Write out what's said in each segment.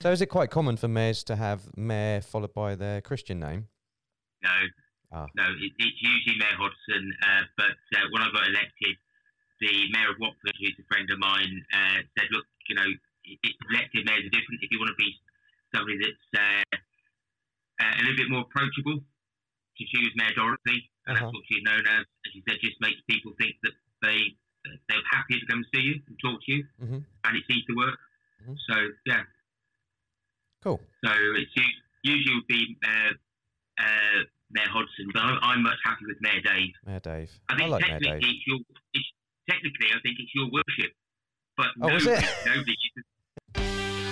So is it quite common for mayors to have mayor followed by their Christian name? No, Ah. no, it, it's usually Mayor Hodgson. Uh, but uh, when I got elected, the mayor of Watford, who's a friend of mine, uh, said, "Look, you know, elected mayors are different. If you want to be somebody that's uh, uh, a little bit more approachable, to choose Mayor Dorothy, and Uh-huh. that's what she's known as. And she said, just makes people think that they they're happier to come and see you and talk to you, Mhm. and it seems to work. Mhm. So yeah, Cool. so it's u- usually would be uh, uh, Mayor Hodgson, but I'm, I'm much happy with Mayor Dave. Mayor Dave. I think like Mayor technically Dave. it's your it's, technically I think it's your worship, but Oh, is nobody, it? nobody uses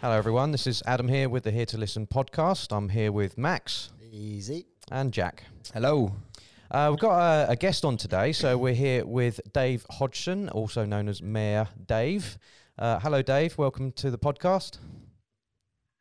Hello, everyone. This is Adam here with the Here to Listen podcast. I'm here with Max Easy. and Jack. Hello. Uh, we've got a, a guest on today, so we're here with Dave Hodgson, also known as Mayor Dave. Uh, hello, Dave. Welcome to the podcast.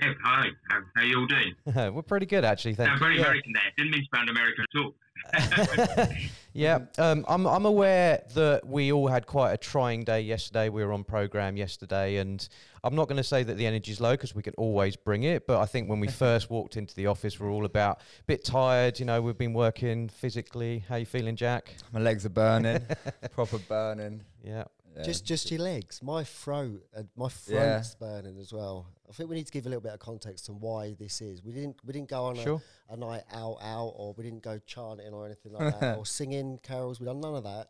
Yeah, hi, how, how you all doing? we're pretty good, actually. Thank I'm you. very Yeah. American there. Didn't mean to sound American at all. yeah, um, I'm, I'm aware that we all had quite a trying day yesterday. We were on program yesterday, and I'm not going to say that the energy's low because we can always bring it. But I think when we first walked into the office, we're all about a bit tired. You know, we've been working physically. How you feeling, Jack? My legs are burning, proper burning. Yeah. Yeah. Just just your legs. My throat and my Yeah. throat's burning as well. I think we need to give a little bit of context on why this is. We didn't we didn't go on Sure. a, a night out out or we didn't go chanting or anything like that or singing carols. We done none of that.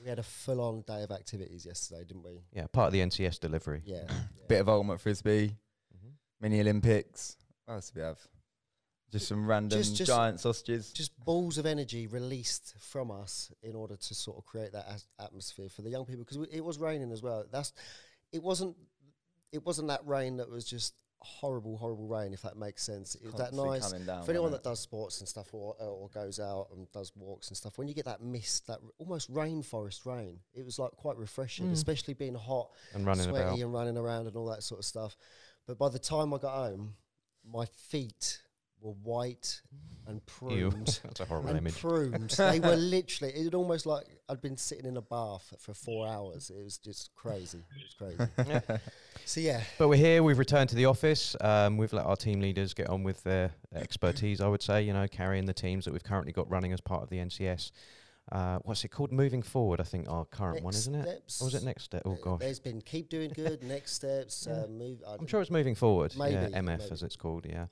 We had a full on day of activities yesterday, didn't we? Yeah, part of the NCS delivery. Yeah. bit of ultimate frisbee, Mhm. mini Olympics. What else do we have? Just some random Just- just- giant sausages. just balls of energy released from us in order to sort of create that as- atmosphere for the young people because it was raining as well. That's it wasn't it wasn't that rain that was just horrible, horrible rain. If that makes sense, it was that Constantly nice. coming down, For anyone wasn't that does sports and stuff, or uh, or goes out and does walks and stuff, when you get that mist, that r- almost rainforest rain, it was like quite refreshing, especially being hot, And running sweaty, about. and running around and all that sort of stuff. But by the time I got home, my feet were white and pruned That's a horrible and image. pruned. they were literally. It was almost like I'd been sitting in a bath for four hours. It was just crazy. It was crazy. so yeah, But we're here. We've returned to the office. Um, we've let our team leaders get on with their expertise. I would say, you know, carrying the teams that we've currently got running as part of the NCS. Uh, what's it called? Moving forward, I think our current one, isn't it? steps. Or was it next step? Oh gosh, There's been keep doing good. Next steps. Yeah. Uh, move. I I'm sure it's moving forward. yeah, Maybe, MF maybe. as it's called. Yeah.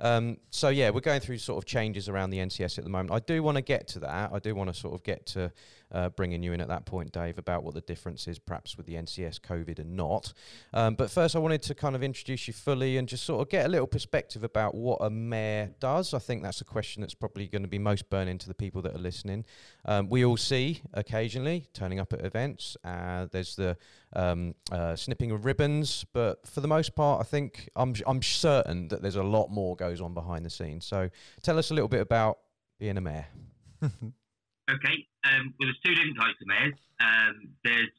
Um, so yeah, we're going through sort of changes around the NCS at the moment. I do want to get to that. I do want to sort of get to uh, bringing you in at that point, Dave, about what the difference is perhaps with the NCS COVID and not. Um, but first, I wanted to kind of introduce you fully and just sort of get a little perspective about what a mayor does. I think that's a question that's probably going to be most burning to the people that are listening. Um, we all see occasionally turning up at events. Uh, there's the um, uh, snipping of ribbons, but for the most part, I think I'm I'm certain that there's a lot more goes on behind the scenes. So tell us a little bit about being a mayor. Okay, um, well, there's two different types of mayors. Um, there's,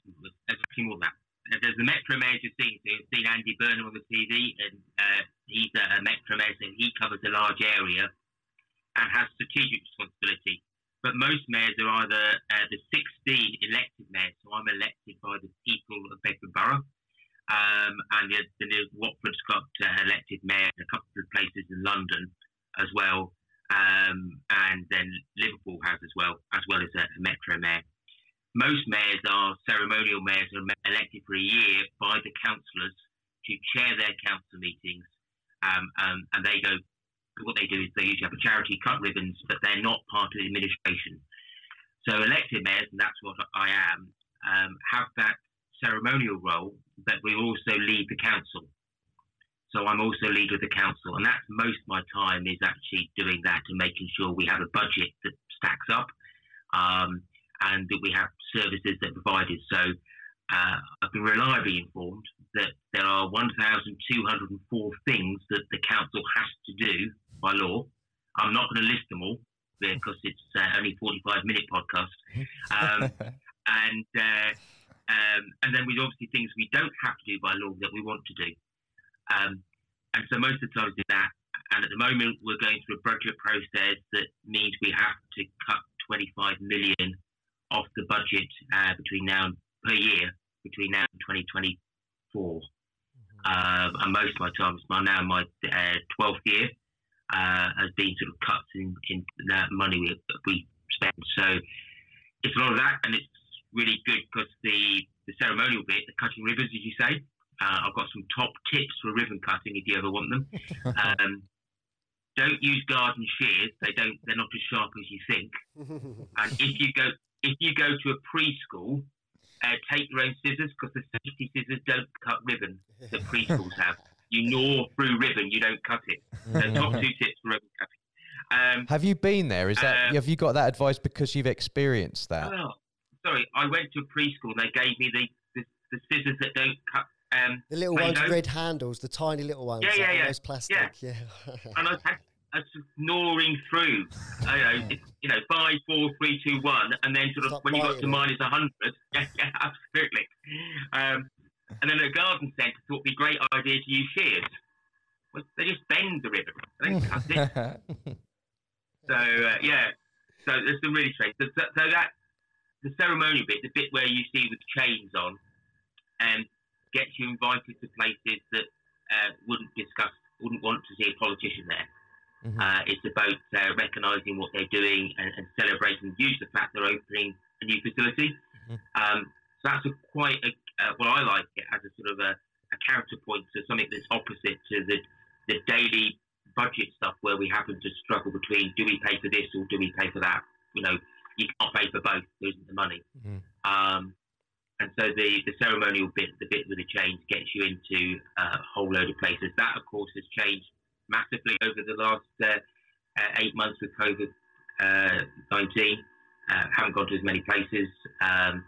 there's actually more than that. Uh, There's the Metro Mayor you've seen. So you've seen Andy Burnham on the TV, and uh, he's a, a Metro Mayor, so he covers a large area and has strategic responsibility. But most mayors are either uh, the 16 elected mayors, so I'm elected by the people of Bedford Borough. Um, and the, the, the Watford's got uh, elected mayor in a couple of places in London as well um, and then Liverpool has as well, as well as a, a metro mayor. Most mayors are ceremonial mayors are elected for a year by the councillors to chair their council meetings, um, um, and they go. What they do is they usually have a charity, cut ribbons, but they're not part of the administration. So elected mayors, and that's what I am, um, have that ceremonial role, but we also lead the council. So I'm also leader of the council, and that's most of my time is actually doing that and making sure we have a budget that stacks up, um, and that we have services that are provided. So uh, I've been reliably informed that there are 1,204 things that the council has to do by law. I'm not going to list them all because it's uh, only 45 minute podcast. Um, and uh, um, and then with obviously things we don't have to do by law that we want to do. Um, and so most of the time we do that. And at the moment, we're going through a budget process that means we have to cut 25 million off the budget uh, between now and per year between now and 2024. Um, and most of my time, my now my uh, 12th year, uh, has been sort of cuts in, in that money we, we spend. So it's a lot of that, and it's really good because the, the ceremonial bit, the cutting ribbons, as you say, uh, I've got some top tips for ribbon cutting if you ever want them. Um, don't use garden shears; they don't. They're not as sharp as you think. and if you go if you go to a preschool, uh, take your own scissors because the safety scissors don't cut ribbon that preschools have. You gnaw through ribbon, you don't cut it. So top two tips for ribbon cutting. Um, Have you been there? Is that Um, have you got that advice because you've experienced that? oh, sorry, I went to a preschool. They gave me the, the, the scissors that don't cut. Um, The little ones with red handles, the tiny little ones. Yeah, yeah, yeah. almost plastic. Yeah. and I was, I was gnawing through. I know, you know, five, four, three, two, one, and then sort of Stop when you got to minus a hundred, yeah, yeah, absolutely. Um, and then at a garden centre, thought it'd be a great idea to use shears. Well, they just bend the ribbon. They cut it. So uh, yeah, so there's some really strange. So, so that the ceremonial bit, the bit where you see with chains on, um, gets you invited to places that uh, wouldn't discuss, wouldn't want to see a politician there. Mhm. Uh, it's about uh, recognising what they're doing and, and celebrating use the fact they're opening a new facility. Mhm. Um, so that's a quite a, uh, well, I like it as a sort of a, a counterpoint to something that's opposite to the the daily budget stuff where we happen to struggle between do we pay for this or do we pay for that? You know, you can't pay for both. There isn't the money. Mhm. Um, and so the, the ceremonial bit, the bit with the chains, gets you into a whole load of places. That, of course, has changed massively over the last uh, uh, eight months with COVID uh, 19. Uh, haven't gone to as many places. Um,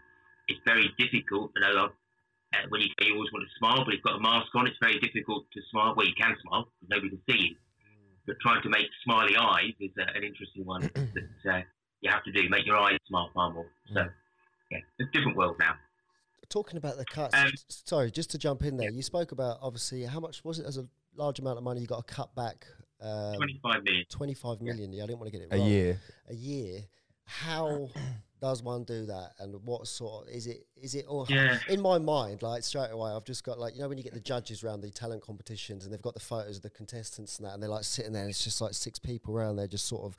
it's very difficult. You know, uh, when you, you always want to smile, but you've got a mask on, it's very difficult to smile. Well, you can smile, but nobody can see you. But trying to make smiley eyes is uh, an interesting one that uh, you have to do. Make your eyes smile far more. So, yeah, it's a different world now. Talking about the cuts, Um, sorry, just to jump in there, you spoke about obviously how much was it as a large amount of money you got to cut back? Um, 25 million. 25 million. Yeah, I didn't want to get it wrong. A year. A year. How does one do that? And what sort of, is it? Is it all? Yeah. In my mind, like straight away, I've just got like you know when you get the judges around the talent competitions and they've got the photos of the contestants and that, and they're like sitting there, and it's just like six people around there, just sort of,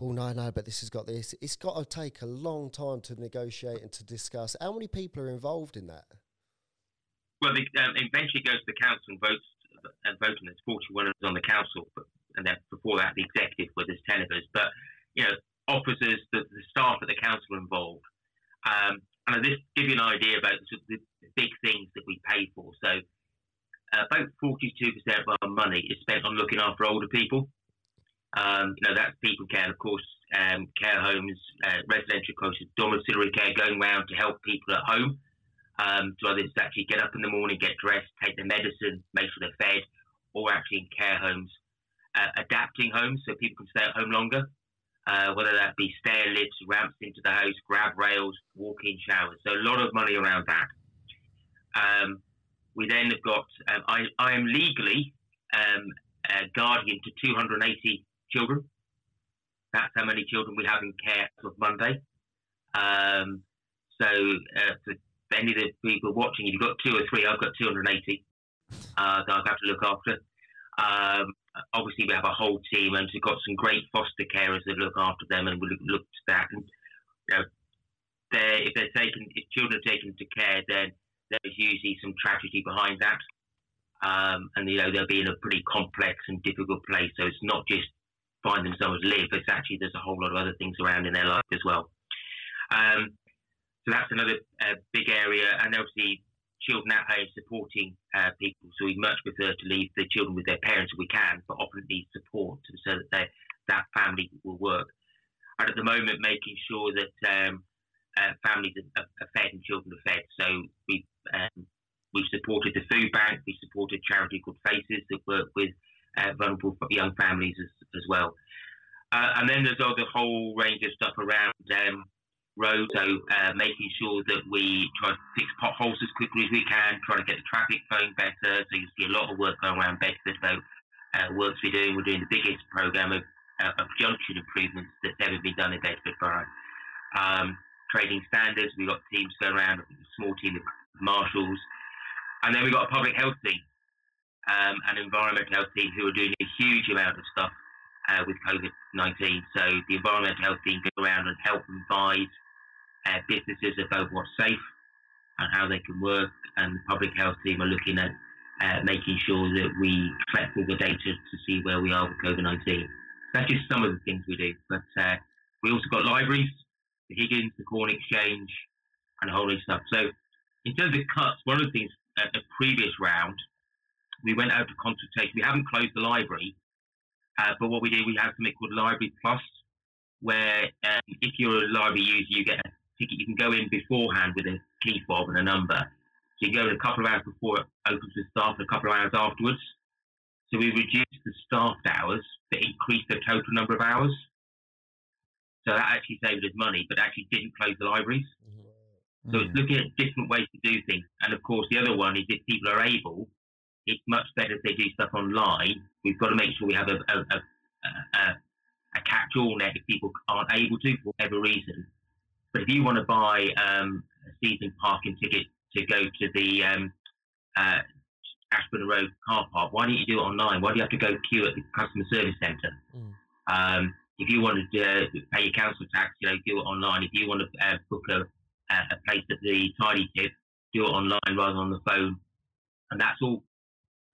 oh no, no, but this has got this. It's got to take a long time to negotiate and to discuss. How many people are involved in that? Well, the, um, eventually goes to the council and votes and voting. There's 41 of us on the council, but, and then before that, the executive, where there's 10 of us. But you know, officers, the, the staff at the council are involved. Um, and I'll just give you an idea about the, the big things that we pay for. So, about 42% of our money is spent on looking after older people. Um, you know, that's people care, of course, um, care homes, uh, residential coaches, domiciliary care, going round to help people at home um, to others to actually get up in the morning, get dressed, take their medicine, make sure they're fed, or actually in care homes, uh, adapting homes so people can stay at home longer, uh, whether that be stair lifts, ramps into the house, grab rails, walk-in showers. So a lot of money around that. Um, we then have got, um, I, I am legally um, a guardian to 280 children. That's how many children we have in care as of Monday. Um, so uh, for any of the people watching, if you've got two or three, I've got 280 uh, that I have had to look after. Um, obviously, we have a whole team, and we've got some great foster carers that look after them, and we look, look to that. And you know, they're, if they're taken, if children are taken to care, then there's usually some tragedy behind that. Um, and you know they'll be in a pretty complex and difficult place. So it's not just find themselves live. It's actually there's a whole lot of other things around in their life as well. Um, so that's another uh, big area, and obviously children at home supporting uh, people. So we much prefer to leave the children with their parents if we can, but often need support so that they, that family will work. And at the moment, making sure that um, uh, families are, are fed and children are fed. So we um, we've supported the food bank, we supported charity called Faces that work with uh, vulnerable young families as, as well. Uh, and then there's all the whole range of stuff around um, roads, so uh, making sure that we try to fix potholes as quickly as we can, trying to get the traffic flowing better. So you see a lot of work going around Bedford about uh, works we're doing. We're doing the biggest program of, uh, of junction improvements that's ever been done in Bedford Borough. Um, training standards. We've got teams going around, a small team of marshals. And then we've got a public health team um, and environmental health team who are doing a huge amount of stuff uh, with COVID 19. So the environmental health team go around and help advise uh, businesses about what's safe and how they can work. And the public health team are looking at uh, making sure that we collect all the data to see where we are with COVID 19. That's just some of the things we do. But uh, we also got libraries, the Higgins, the Corn Exchange, and a whole lot of stuff. So in terms of cuts, one of the things at the previous round, we went out to consultation. We haven't closed the library, uh, but what we did, we have something called Library Plus, where um, if you're a library user, you get a ticket. You can go in beforehand with a key fob and a number. So you go in a couple of hours before it opens to staff and a couple of hours afterwards. So we reduced the staffed hours, but increased the total number of hours. So that actually saved us money, but actually didn't close the libraries. So it's looking at different ways to do things. And of course, the other one is if people are able, it's much better if they do stuff online. We've got to make sure we have a, a, a, a, a catch-all net if people aren't able to for whatever reason. But if you want to buy um, a season parking ticket to go to the um, uh, Ashburn Road car park, why don't you do it online? Why do you have to go queue at the customer service centre? Mm. Um, if you want to uh, pay your council tax, you know, do it online. If you want to uh, book a, a place at the Tidy Tip, do it online rather than on the phone. And that's all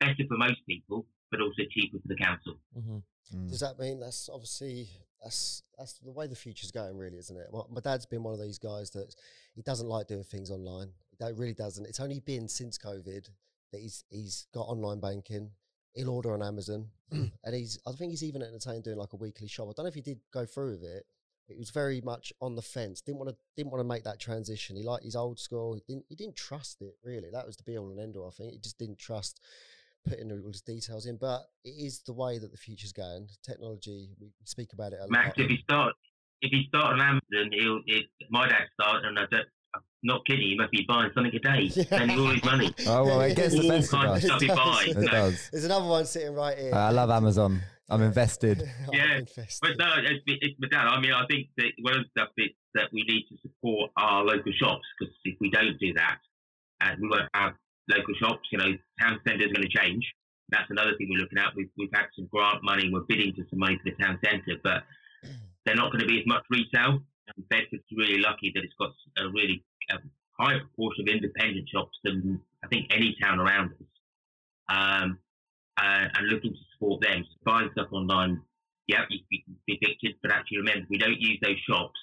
better for most people, but also cheaper for the council. Mm-hmm. Mm. Does that mean that's obviously that's that's the way the future's going, really, isn't it? My, my dad's been one of these guys that he doesn't like doing things online. That really doesn't. It's only been since COVID that he's he's got online banking. He'll order on Amazon, and he's I think he's even entertained doing like a weekly shop. I don't know if he did go through with it. But he was very much on the fence. Didn't want to didn't want to make that transition. He liked his old school. He didn't he didn't trust it really. That was the be all and end all. I think he just didn't trust putting all his details in. But it is the way that the future's going. Technology, we speak about it a Max, lot. if you start if you start on Amazon, he'll, it, my dad started, and I don't, I'm not kidding. He must be buying something a day, spending all his money. Oh well, it gets the All best of kinds us. of stuff he It buys. does. so- It does. There's another one sitting right here. I love Amazon. I'm invested. yeah, I'm Yeah, invested. But no, it's, it's my dad. I mean, I think that one of the stuff is that we need to support our local shops because if we don't do that, and we won't have local shops, you know, town centre is going to change. That's another thing we're looking at. We've, we've had some grant money. We're bidding for some money for the town centre, but they're not going to be as much retail. And Bedford's really lucky that it's got a really um, high proportion of independent shops than I think any town around us. Um, uh, and looking to support them. So buying stuff online, yeah, you, you can be evicted, but actually remember, we don't use those shops,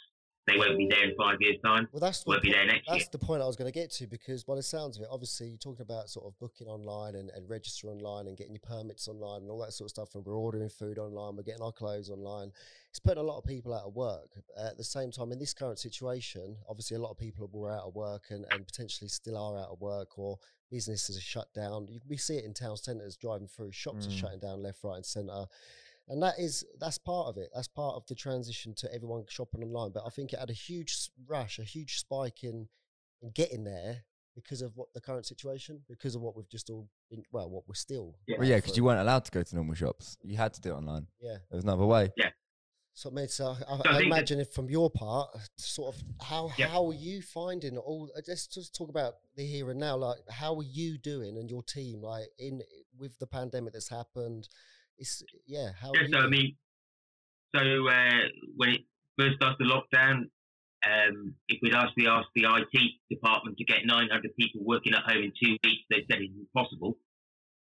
they won't be there in five years' time. Well, that's the Won't be po- there next year. That's the point I was going to get to because by the sounds of it, obviously you're talking about sort of booking online and, and register online and getting your permits online and all that sort of stuff. And we're ordering food online, we're getting our clothes online. It's putting a lot of people out of work. At the same time, in this current situation, obviously a lot of people were out of work and, and potentially still are out of work or businesses are shut down. You, we see it in town centres driving through, shops are Mm. shutting down left, right, and centre and that is that's part of it. That's part of the transition to everyone shopping online. But I think it had a huge rush, a huge spike in in getting there because of what the current situation, because of what we've just all been. Well, what we're still. Yeah. Well, yeah, because you weren't allowed to go to normal shops. You had to do it online. Yeah. There was no other way. Yeah. So, mate, so I, So I I imagine if from your part, sort of how Yeah. how are you finding all? uh, Let's just talk about the here and now. Like, how are you doing and your team? Like in with the pandemic that's happened. It's yeah. How Yeah, so I mean, so uh, when it first started the lockdown, um, if we'd asked the asked the IT department to get 900 people working at home in two weeks, they said it's impossible.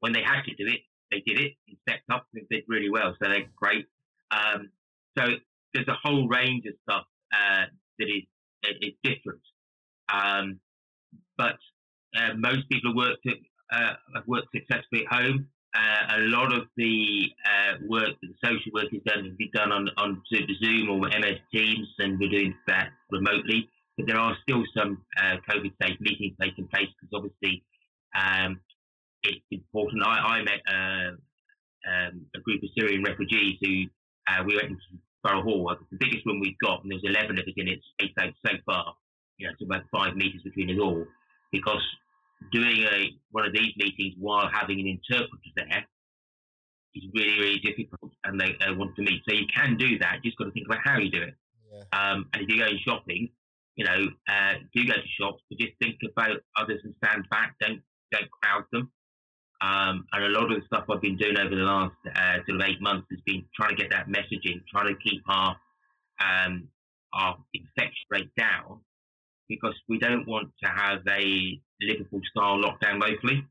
When they had to do it, they did it and stepped up and did really well. So they're great. Um, so there's a whole range of stuff uh, that is is different. Um, but uh, most people have worked at, uh, have worked successfully at home. Uh, a lot of the uh, work that the social work has done been done on, on Zoom or MS Teams, and we're doing that remotely. But there are still some uh, COVID safe meetings taking place because obviously um, it's important. I, I met uh, um, a group of Syrian refugees who uh, we went into Borough Hall. The biggest room we've got, and there's 11 of us in it so, so far. You know, it's about five metres between us all because doing a one of these meetings while having an interpreter there is really, really difficult, and they, they want to meet. So you can do that. You just got to think about how you do it. yeah. Um, and if you're going shopping, you know, uh, do go to shops, but just think about others and stand back. Don't don't crowd them. Um, and a lot of the stuff I've been doing over the last uh, sort of eight months has been trying to get that messaging, trying to keep our um, our infection rate down, because we don't want to have a Liverpool style lockdown locally.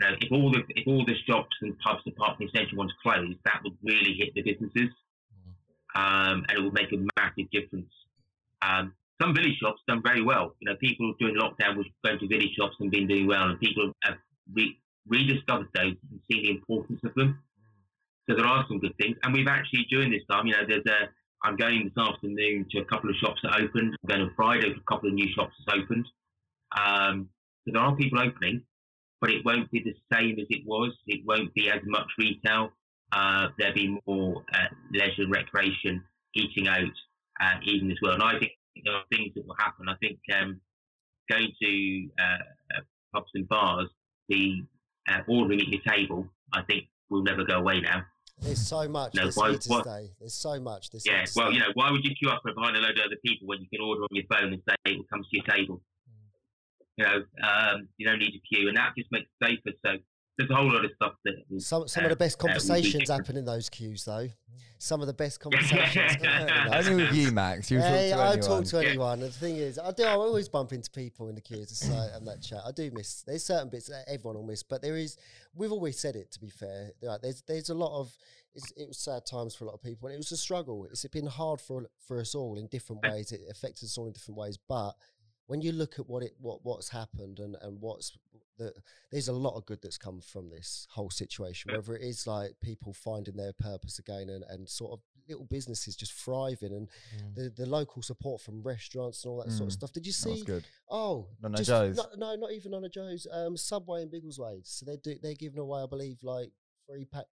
Now, if all the if all the shops and pubs apart from the essential ones closed, that would really hit the businesses, um, and it would make a massive difference. Um, some village shops done very well. You know, people during lockdown was going to village shops and been doing well, and people have re- rediscovered those and seen the importance of them. So there are some good things, and we've actually during this time, you know, there's a. I'm going this afternoon to a couple of shops that opened. I'm going on Friday a couple of new shops that opened. Um, there are people opening, but it won't be the same as it was. It won't be as much retail. Uh, there'll be more uh, leisure and recreation, eating out, uh, eating as well. And I think there are things that will happen. I think um, going to uh, pubs and bars, the uh, ordering at your table, I think will never go away now. There's so much No, why- here to why- stay. There's so much. Yeah, well, you know, why would you queue up behind a load of other people when you can order on your phone and say it will come to your table? You know, um, you don't need a queue, and that just makes it safer. So there's a whole lot of stuff that. will- Some some uh, of the best uh, be conversations different. happen in those queues, though. Some of the best conversations. happen in those Only with you, Max. You Hey, talk to I anyone. talk to anyone. And the thing is, I do. I always bump into people in the queues and, so, and that chat. I do miss. There's certain bits that everyone will miss, but there is. We've always said it. To be fair, like, there's there's a lot of. It's, it was sad times for a lot of people, and it was a struggle. It's been hard for for us all in different ways. It affected us all in different ways, but when you look at what it what what's happened and and what's the there's a lot of good that's come from this whole situation. Whether it is like people finding their purpose again and and sort of little businesses just thriving and the, the local support from restaurants and all that sort of Mm. stuff. Did you see? good. Oh, Nonna just- Joe's. No, no, not even on a Joe's. Um, Subway and Biggleswade. So they do. They're giving away, I believe, like free pack.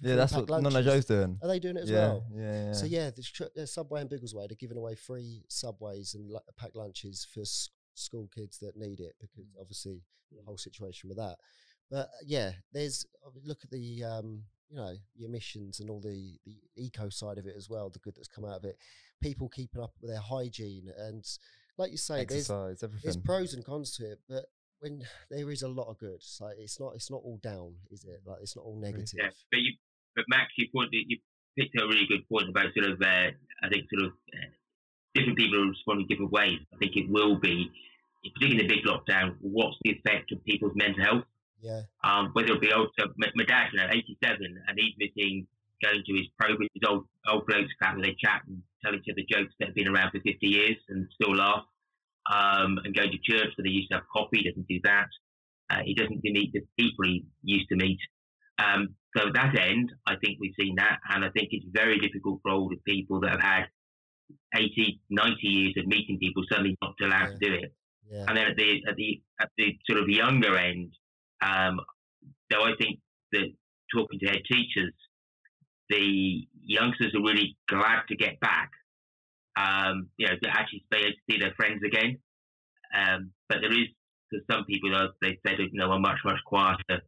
Yeah, that's what lunches. Joe's doing. Are they doing it as yeah, well? yeah, yeah. So yeah, the uh, Subway and Biggleswade are giving away free Subways and packed lunches for s- school kids that need it because Mm. obviously the whole situation with that. But uh, yeah, there's look at the um, you know the emissions and all the the eco side of it as well. The good that's come out of it. People keeping up with their hygiene and like you say, there's Exercise, there's everything. pros and cons to it, but when there is a lot of good, so it's not it's not all down, is it? Like it's not all negative. Yeah, but you, but Max, you pointed, you picked a really good point about sort of, uh, I think sort of uh, different people are responding different ways. I think it will be, particularly in the big lockdown, what's the effect of people's mental health? Yeah, Um, whether it be also my, my dad, you know, 87, and he's missing going to his program, his old old blokes club where they chat and tell each other jokes that have been around for 50 years and still laugh. Um, and going to church, so they used to have coffee. He doesn't do that. Uh, he doesn't meet the people he used to meet. Um, so at that end, I think we've seen that, and I think it's very difficult for older people that have had 80, 90 years of meeting people suddenly not allowed to do it. yeah, And then at the at the at the sort of younger end, um, though I think that talking to head teachers, the youngsters are really glad to get back. Um, you know, to actually be able to see their friends again. Um, but there is for some people, though, they said you know are much much quieter,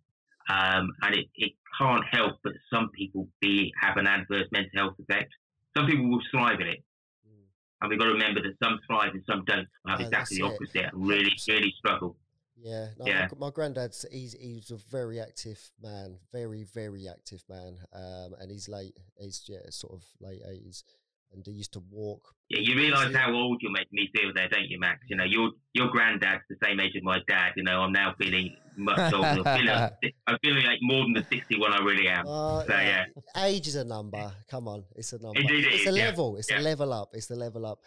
um, and it, it can't help but some people be have an adverse mental health effect. Some people will thrive in it, Mm. and we've got to remember that some thrive and some don't have No, exactly the it. opposite and really, really struggle. Yeah, no, Yeah. My, my granddad's he's he's a very active man, very very active man, um, and he's late, he's yeah, sort of late eighties, and he used to walk. Yeah, you realise how old you're making me feel there, don't you, Max? You know, your your granddad's the same age as my dad. You know, I'm now feeling much older. I'm feeling, I'm feeling like more than the 61 I really am. Uh, So, yeah. age is a number. Come on, it's a number. Indeed it it's a yeah, level. It's yeah. a level up. It's the level up.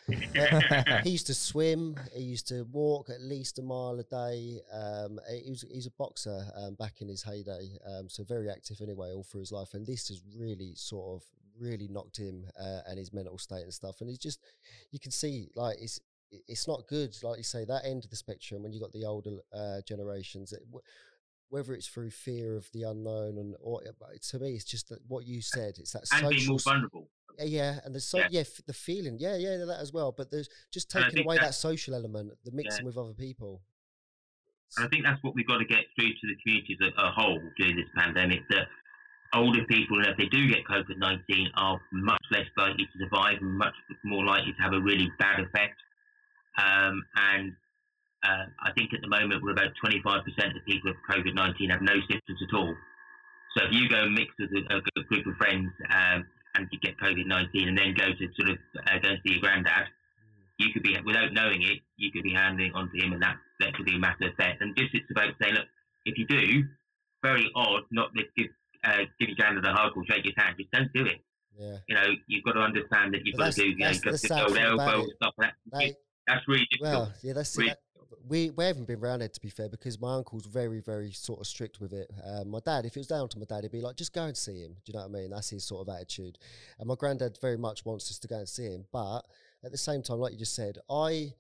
He used to swim. He used to walk at least a mile a day. Um, he was he's a boxer um, back in his heyday, um, so very active anyway, all through his life. And this has really sort of really knocked him uh, and his mental state and stuff. And he's just you can see like it's it's not good. Like you say, that end of the spectrum when you got the older uh, generations. It, w- whether it's through fear of the unknown and or to me, it's just that what you said. It's that and being more vulnerable. yeah, yeah, and the so yeah, Yeah. f- the feeling, yeah, yeah, that as well. But there's just taking away that, social element, the mixing with other people. And I think that's what we've got to get through to the communities as a whole during this pandemic that older people, if they do get COVID 19, are much less likely to survive and much more likely to have a really bad effect. Um, and uh, I think at the moment we're about 25% of people with COVID 19 have no symptoms at all. So if you go and mix with a, a group of friends um, and you get COVID 19 and then go to sort of uh, go and see your granddad, you could be, without knowing it, you could be handing on to him and that, that could be a matter of fact. And just it's about saying, look, if you do, very odd not to give, uh, give your granddad the hug or shake his hand, just don't do it. Yeah. You know, you've got to understand that you've got to do, you know, you've got to the go sad thing about elbow stuff like that. They, That's really difficult. well, yeah, that's it. Really- That- we we haven't been around it to be fair because my uncle's very very sort of strict with it. Um, my dad, if it was down to my dad, he'd be like, just go and see him. Do you know what I mean? That's his sort of attitude. And my granddad very much wants us to go and see him, but at the same time, like you just said, I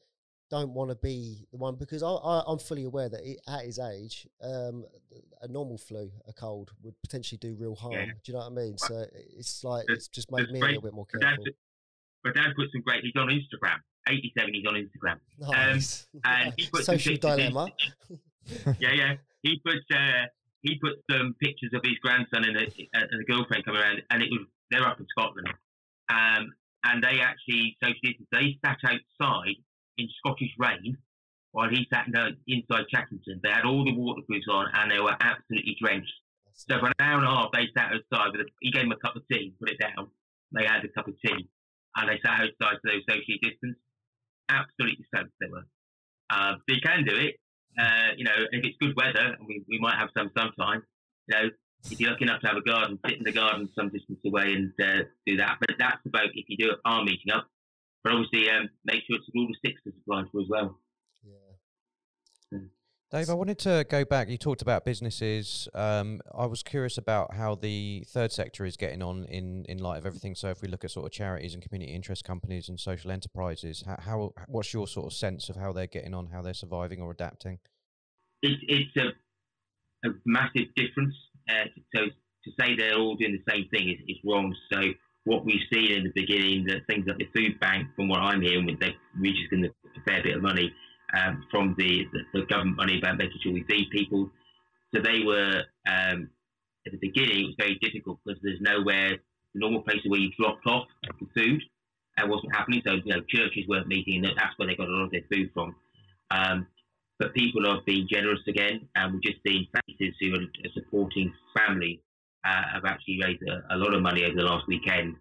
don't want to be the one because I, I, I'm fully aware that he, at his age, um, a normal flu, a cold, would potentially do real harm. Yeah. Do you know what I mean? So it's like it's just made me a little bit more careful. but dad put some great. He's on Instagram. 87. He's on Instagram. Nice. and he put some Social dilemma. yeah, yeah. He put uh, he put some pictures of his grandson and a, and a girlfriend coming around, and it was they're up in Scotland, um, and they actually so. They sat outside in Scottish rain while he sat in, inside Chackington. They had all the waterproofs on, and they were absolutely drenched. So for an hour and a half, they sat outside with a, he gave them a cup of tea, put it down. They had a cup of tea, and they sat outside so they were socially distanced. Absolutely soaked they were. So you can do it. Uh, you know, if it's good weather, we, we might have some sometime. You know, if you're lucky enough to have a garden, sit in the garden some distance away and uh, do that. But that's about if you do our meeting up. But obviously, um, make sure it's all the six to apply to as well. Yeah. Dave, I wanted to go back. You talked about businesses. Um, I was curious about how the third sector is getting on in, in light of everything. So, if we look at sort of charities and community interest companies and social enterprises, how, how what's your sort of sense of how they're getting on, how they're surviving or adapting? It, it's a, a massive difference. Uh, so to say they're all doing the same thing is, is wrong. So what we've seen in the beginning, that things like the food bank, from what I'm hearing, they're just going to a fair bit of money um, from the, the, the government money about making sure we feed people. So they were um, at the beginning. It was very difficult because there's nowhere, the normal places where you dropped off the food, uh, wasn't happening. So you know, churches weren't meeting, and that's where they got a lot of their food from. Um, but people are being generous again, and we've just seen faces who are supporting families uh, have actually raised a, a lot of money over the last weekend.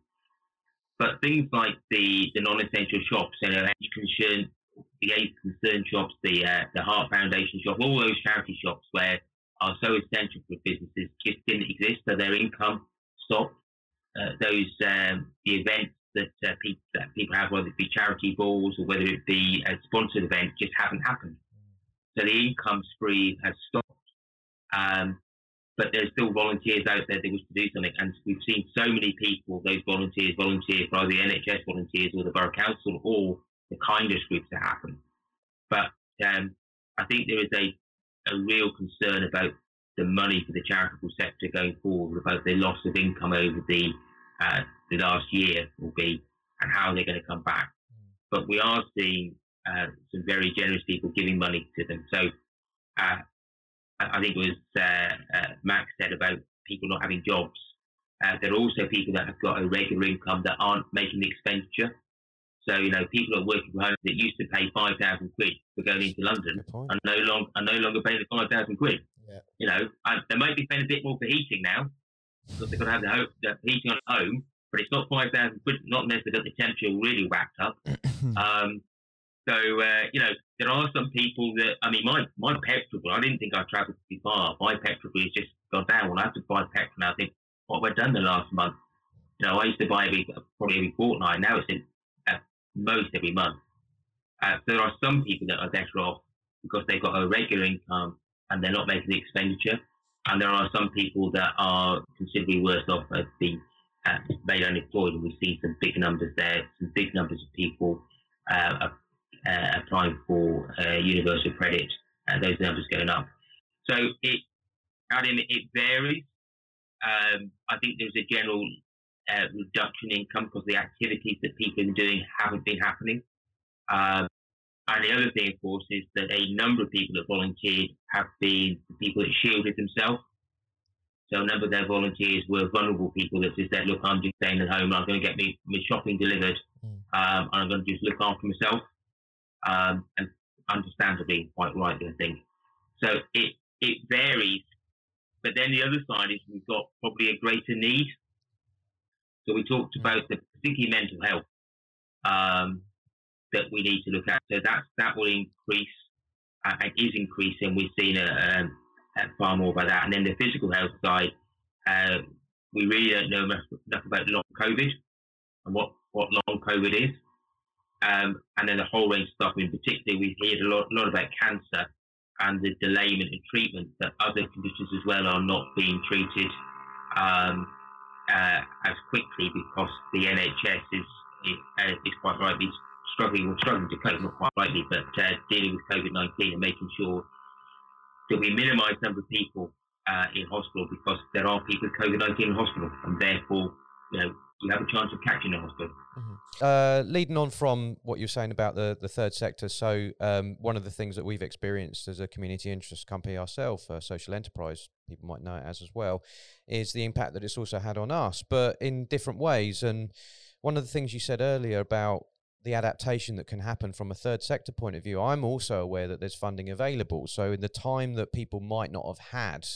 But things like the, the non-essential shops, you know, age concern, the age concern shops, the uh, the Heart Foundation shop, all those charity shops where are so essential for businesses just didn't exist, so their income stopped. Uh, those um, the events that, uh, people, that people have, whether it be charity balls or whether it be a sponsored event, just haven't happened. So the income spree has stopped. Um, but there's still volunteers out there that wish to do something. And we've seen so many people, those volunteers, volunteer for either the NHS volunteers or the Borough Council or the kindness groups that happen. But um, I think there is a, a real concern about the money for the charitable sector going forward, about the loss of income over the, uh, the last year will be, and how they're going to come back. But we are seeing uh, some very generous people giving money to them. So uh, I I think it was uh, uh, Max said about people not having jobs. Uh, there are also people that have got a regular income that aren't making the expenditure. So you know, people are working from home that used to pay five thousand quid for going into London are no longer are no longer paying the five thousand quid. Yeah. You know, and they might be paying a bit more for heating now because they've got to have the, the heating on home, but it's not five thousand quid. Not unless they've got the temperature really whacked up. Um, so uh, you know, there are some people that I mean, my my petrol. I didn't think I travelled too far. My petrol has just gone down. When I have to buy petrol now, I think what we've done the last month? You know, I used to buy every probably every fortnight. Now it's in, at most every month. Uh, there are some people that are better off because they've got a regular income and they're not making the expenditure. And there are some people that are considerably worse off as being uh, made unemployed. And we've seen some big numbers there, some big numbers of people uh, uh, applying for uh, universal credit, and those numbers going up. So it, Adam, it varies. Um, I think there's a general uh, reduction in income because the activities that people have been doing haven't been happening. Um, and the other thing, of course, is that a number of people that volunteered have been the people that shielded themselves. So a number of their volunteers were vulnerable people that just said, "Look, I'm just staying at home. I'm going to get me my shopping delivered, Mm. um, and I'm going to just look after myself." Um, and understandably, quite rightly, I think. So it it varies, but then the other side is we've got probably a greater need. So we talked about the particularly mental health um, that we need to look at. So that that will increase uh, and is increasing. We've seen a, a, a far more about that, and then the physical health side. Uh, we really don't know enough, enough about long COVID and what, what long COVID is. Um, and then a whole range of stuff. In particular, we heard a lot, lot about cancer and the delayment in treatment that other conditions as well are not being treated um, uh, as quickly because the NHS is is, uh, is quite rightly struggling or struggling to cope, not quite rightly, but uh, dealing with COVID 19 and making sure that we minimise the number of people uh, in hospital because there are people with COVID 19 in hospital, and therefore, you know, you have a chance of catching a hospital. Mm-hmm. Uh, leading on from what you're saying about the, the third sector, so um, one of the things that we've experienced as a community interest company ourselves, uh, social enterprise, people might know it as as well, is the impact that it's also had on us, but in different ways. And one of the things you said earlier about the adaptation that can happen from a third sector point of view, I'm also aware that there's funding available. So in the time that people might not have had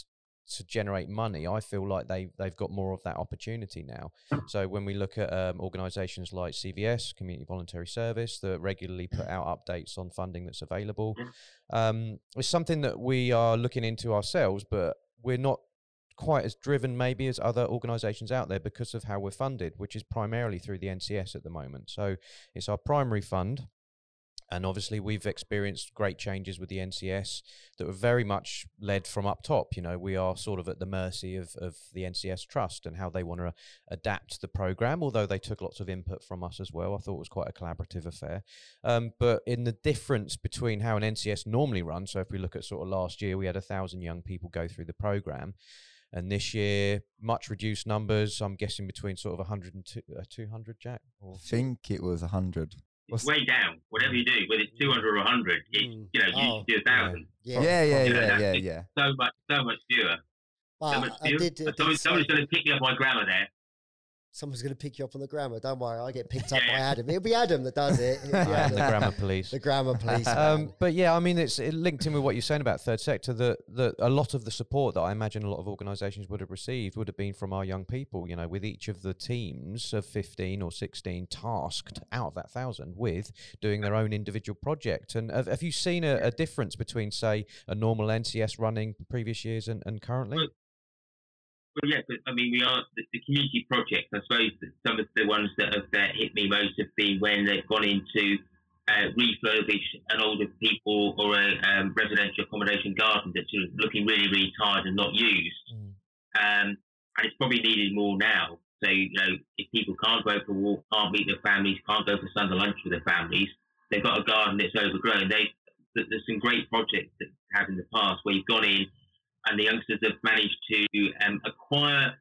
to generate money, I feel like they they've got more of that opportunity now. So when we look at um, organisations like CVS, Community Voluntary Service, that regularly put out updates on funding that's available, um, it's something that we are looking into ourselves, but we're not quite as driven maybe as other organisations out there because of how we're funded, which is primarily through the NCS at the moment. So it's our primary fund. And obviously, we've experienced great changes with the NCS that were very much led from up top. You know, we are sort of at the mercy of, of the NCS Trust and how they want to adapt the program, although they took lots of input from us as well. I thought it was quite a collaborative affair. Um, but in the difference between how an NCS normally runs, so if we look at sort of last year, we had a thousand young people go through the program. And this year, much reduced numbers. I'm guessing between sort of 100 and two, uh, 200, Jack? I think it was 100. Way down. Whatever you do, whether it's 200 or 100, it, mm. you know, you oh, do a thousand. Yeah, yeah, yeah, yeah, yeah, yeah, yeah. So much, so much fewer. Well, so much fewer. I did, uh, Someone, someone's going to pick me up my grammar there someone's going to pick you up on the grammar. Don't worry, I get picked up by Adam. It'll be Adam that does it. the grammar police. The grammar police. um, but yeah, I mean, it's it linked in with what you're saying about third sector. That that a lot of the support that I imagine a lot of organisations would have received would have been from our young people. You know, with each of the teams of 15 or 16 tasked out of that thousand with doing their own individual project. And have, have you seen a, a difference between, say, a normal NCS running previous years and, and currently? Well, yeah, but, I mean, we are the, the community projects. I suppose that some of the ones that have uh, hit me most have been when they've gone into uh, refurbish an older people or a um, residential accommodation garden that's sort of looking really, really tired and not used. Mm. Um, and it's probably needed more now. So, you know, if people can't go for a walk, can't meet their families, can't go for Sunday lunch with their families, they've got a garden that's overgrown. They, there's some great projects that have in the past where you've gone in, and the youngsters have managed to um, acquire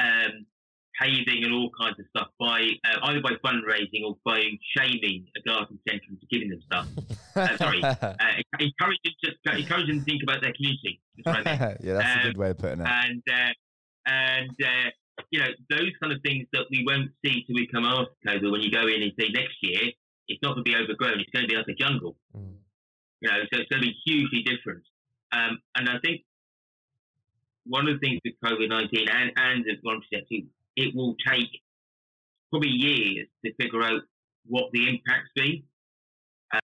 um, paving and all kinds of stuff by uh, either by fundraising or by shaming a garden centre into giving them stuff. uh, sorry, uh, encouraging just encouraging them to think about their community. Mean. yeah, that's um, a good way of putting it. And uh, and uh, you know those kind of things that we won't see till we come after COVID. When you go in and see next year, it's not going to be overgrown. It's going to be like a jungle. Mm. You know, so it's going to be hugely different. Um, and I think one of the things with COVID 19 and, and as one said, it will take probably years to figure out what the impact's been.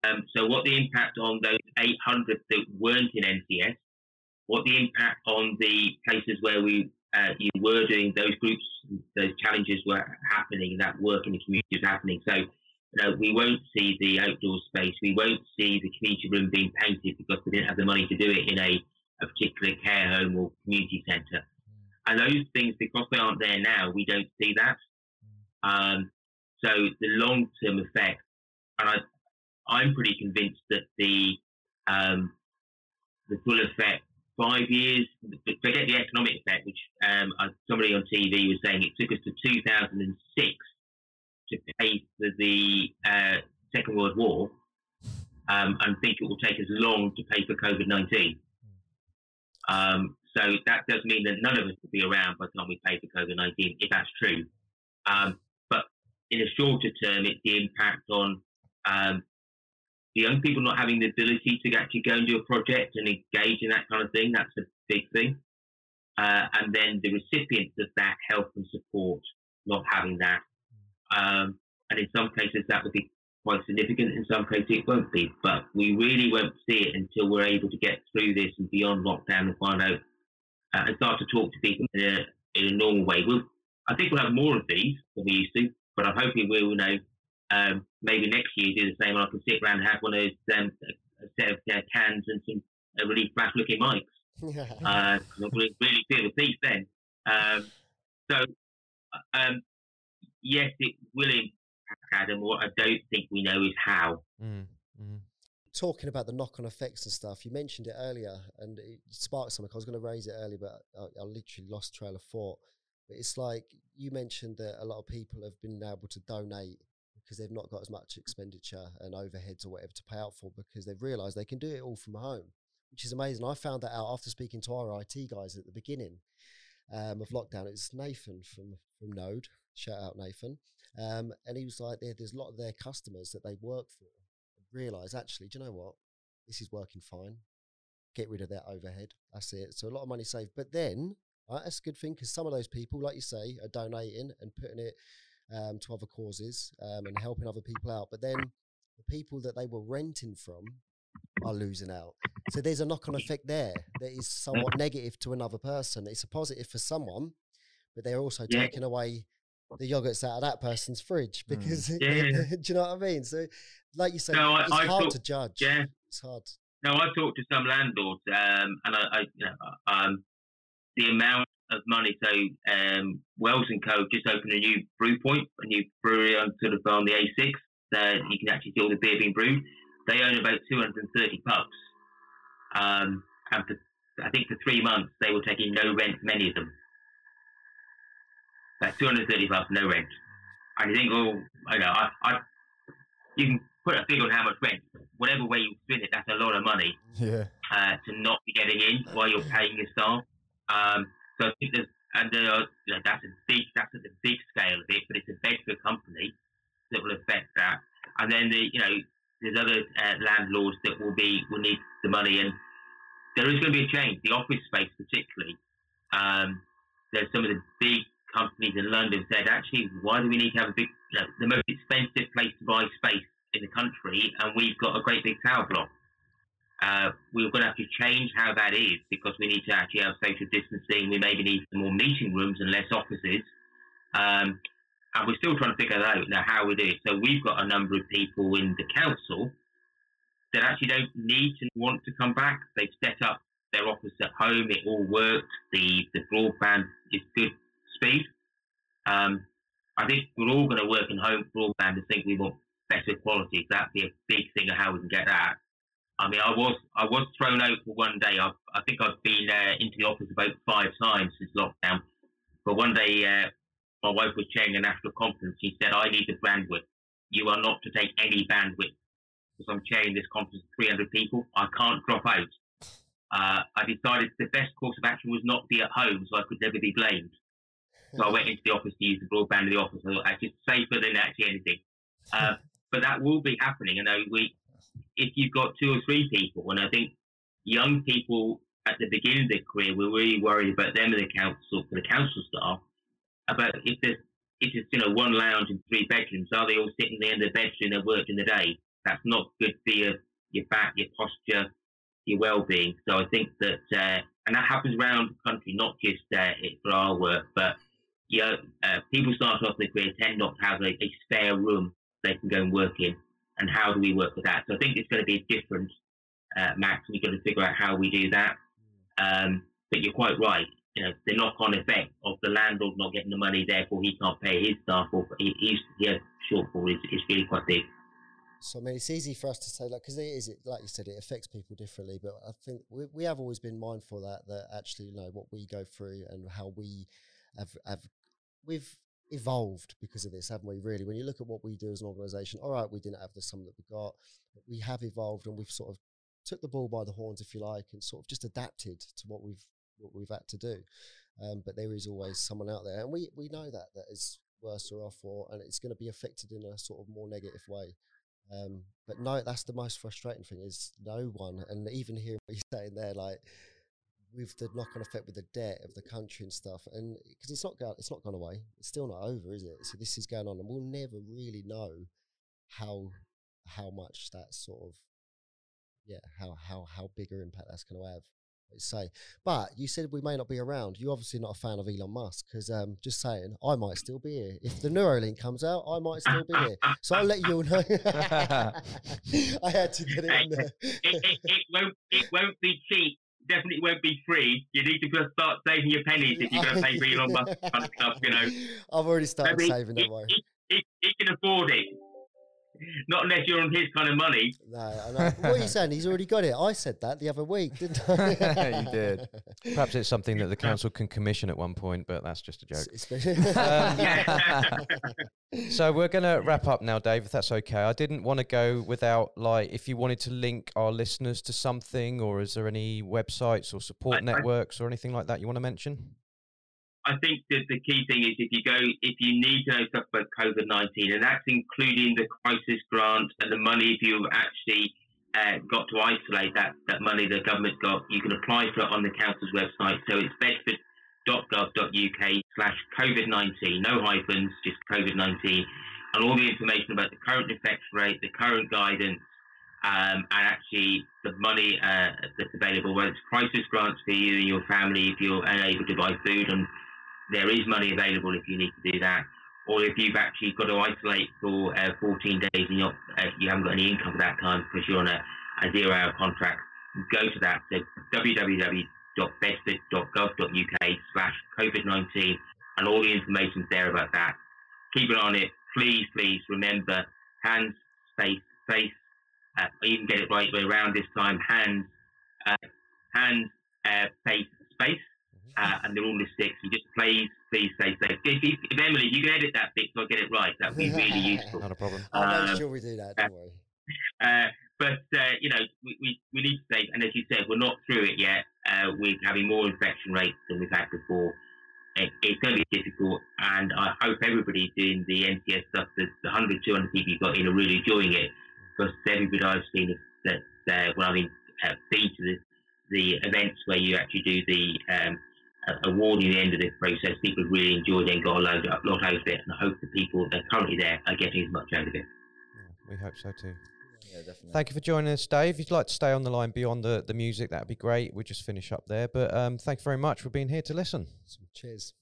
Um, so, what the impact on those 800 that weren't in NCS, what the impact on the places where we uh, you were doing those groups, those challenges were happening, that work in the community was happening. So, you know, we won't see the outdoor space, we won't see the community room being painted because we didn't have the money to do it in a a particular care home or community centre. And those things, because they aren't there now, we don't see that. Um, so the long term effect, and I, I'm pretty convinced that the um, the full effect, five years, forget the economic effect, which um, somebody on TV was saying it took us to 2006 to pay for the uh, Second World War, um, and think it will take as long to pay for COVID 19. Um, so that does mean that none of us will be around by the time we pay for COVID 19, if that's true. Um, but in a shorter term, it's the impact on um, the young people not having the ability to actually go and do a project and engage in that kind of thing, that's a big thing. Uh, and then the recipients of that help and support not having that. Um, and in some cases, that would be quite significant. In some cases, it won't be. But we really won't see it until we're able to get through this and beyond lockdown and find out uh, and start to talk to people in a, in a normal way. We'll, I think we'll have more of these than we used to, but I'm hoping we'll you know um, maybe next year do the same. And I can sit around and have one of those um, a set of uh, cans and some uh, really flash looking mics. Uh, I really, feel the peace then. Um, so, um, yes, it will Adam. What I don't think we know is how. Mm, mm. Talking about the knock-on effects and stuff, you mentioned it earlier, and it sparked something. I was going to raise it earlier, but I, I literally lost trail of thought. But it's like you mentioned that a lot of people have been able to donate because they've not got as much expenditure and overheads or whatever to pay out for because they've realised they can do it all from home, which is amazing. I found that out after speaking to our IT guys at the beginning um, of lockdown. It's Nathan from from Node. Shout out Nathan. Um, and he was like, there, there's a lot of their customers that they work for realise actually, do you know what? This is working fine. Get rid of that overhead. That's it. So a lot of money saved. But then, right, that's a good thing because some of those people, like you say, are donating and putting it um, to other causes um, and helping other people out. But then the people that they were renting from are losing out. So there's a knock on effect there that is somewhat negative to another person. It's a positive for someone, but they're also Yeah. taking away the yogurts out of that person's fridge Mm. because Yeah. do you know what I mean? So, like you say, No, I- it's I hard thought- to judge. Yeah. It's hard. No, I talked to some landlords, um, and I, I you know, um, the amount of money. So um, Wells and Co. just opened a new brew point, a new brewery on sort of on the A6. That you can actually see all the beer being brewed. They own about 230 pubs, um, and for, I think for three months they were taking no rent from any of them. That's 230 pubs, no rent. And you think, oh, I know, I, I, you can put a figure on how much rent. Whatever way you spin it, that's a lot of money Yeah. uh, to not be getting in while you're paying your staff. Um, so I think there's, and uh, you know, that's a big, that's at the big scale of it, but it's a Bedford company that will affect that. And then the, you know, there's other uh, landlords that will be will need the money, and there is going to be a change. The office space, particularly, um, there's some of the big companies in London said, actually, why do we need to have a big, you know, the most expensive place to buy space in the country, and we've got a great big tower block. Uh, we're going to have to change how that is because we need to actually have social distancing. We maybe need some more meeting rooms and less offices. Um, and we're still trying to figure out now how we do it. So we've got a number of people in the council that actually don't need to want to come back. They've set up their office at home. It all works. The the broadband is good speed. Um, I think we're all going to work in home broadband and think we want better quality. That'd be a big thing of how we can get that. I mean, I was I was thrown out for one day. I, I think I've been uh, into the office about five times since lockdown. But one day, uh, my wife was chairing a national conference. She said, "I need the bandwidth. You are not to take any bandwidth because I'm chairing this conference of 300 people. I can't drop out." Uh, I decided the best course of action was not be at home, so I could never be blamed. So I went into the office to use the broadband in the office. I thought actually it's safer than actually anything. Uh, but that will be happening. And we, if you've got two or three people, and I think young people at the beginning of their career, we're really worried about them and the council, for the council staff, about if there's if it's you know one lounge and three bedrooms, are they all sitting there in the end of the bedroom and working the day? That's not good for your your back, your posture, your well-being. So I think that, uh, and that happens around the country, not just uh, for our work, but yeah, uh, people start off their career tend not to have a, a spare room they can go and work in. And how do we work with that? So I think it's going to be different, uh, Max. We've got to figure out how we do that. Um, but you're quite right. You know, the knock-on effect of the landlord not getting the money, therefore he can't pay his staff, or he, he's yeah, shortfall is, is really quite big. So I mean, it's easy for us to say, like, because it is, it, like you said, it affects people differently. But I think we, we have always been mindful that that actually, you know, what we go through and how we have have we've evolved because of this, haven't we? Really, when you look at what we do as an organisation, all right, we didn't have the sum that we got, but we have evolved and we've sort of took the ball by the horns, if you like, and sort of just adapted to what we've what we've had to do. Um, but there is always someone out there, and we we know that that is worse or off, or and it's going to be affected in a sort of more negative way. Um, but no, that's the most frustrating thing is no one, and even hearing what you're saying there, like with the knock-on effect with the debt of the country and stuff, and because it's not go- it's not gone away, it's still not over, is it? So this is going on, and we'll never really know how how much that sort of yeah how how how big an impact that's going to have. Let's say, but you said we may not be around. You're obviously not a fan of Elon Musk, because um, just saying, I might still be here. If the Neuralink comes out, I might still be here. So I'll let you all know. I had to get it in there. it, it, it won't it won't be cheap. Definitely won't be free. You need to just start saving your pennies if you're going to pay for Elon Musk kind of stuff. You know, I've already started Maybe saving, don't he, he, he can afford it. Not unless you're on his kind of money. No, I know. What are you saying? He's already got it. I said that the other week, didn't I? You did. Perhaps it's something that the council can commission at one point, but that's just a joke. It's- it's- Um, So we're going to wrap up now, Dave, if that's okay. I didn't want to go without, like, if you wanted to link our listeners to something, or is there any websites or support I- I- networks or anything like that you want to mention? I think that the key thing is if you go, if you need to know stuff about COVID 19, and that's including the crisis grant and the money if you've actually uh, got to isolate that, that money the government's got, you can apply for it on the council's website. So it's bedford.gov.uk slash COVID 19, no hyphens, just COVID 19, and all the information about the current infection rate, the current guidance, um, and actually the money uh, that's available, whether it's crisis grants for you and your family if you're unable to buy food and there is money available if you need to do that, or if you've actually got to isolate for uh, 14 days and you're, uh, you haven't got any income at that time because you're on a, a zero-hour contract, go to that. So www.bedford.gov.uk slash COVID-19 and all the information's there about that. Keep eye on it. Please, please remember hands, space, face. Uh, even get it right way around this time. Hands, uh, hands, uh, face, space uh, and they're all the sticks. You just please, please stay safe. If, if, if Emily, you can edit that bit so I get it right. That would be really useful. Not a problem. I'll make Um, sure we do that. Don't worry. Uh, but uh, you know, we, we, we need to stay. And as you said, we're not through it yet. Uh, we're having more infection rates than we've had before. It, it's going to be difficult, and I hope everybody doing the NCS stuff, the, the 100, 200 people you've got in, are really enjoying it. Because everybody I've seen is that uh, when I've been uh, been to the, the events where you actually do the um, awarding the end of this process, people have really enjoyed it and got a load, a lot out of it. And I hope the people that are currently there are getting as much out of it. Yeah, we hope so too. Yeah, definitely. Thank you for joining us, Dave. If you'd like to stay on the line beyond the, the music, that'd be great. We'll just finish up there. But um, thank you very much for being here to listen. Cheers.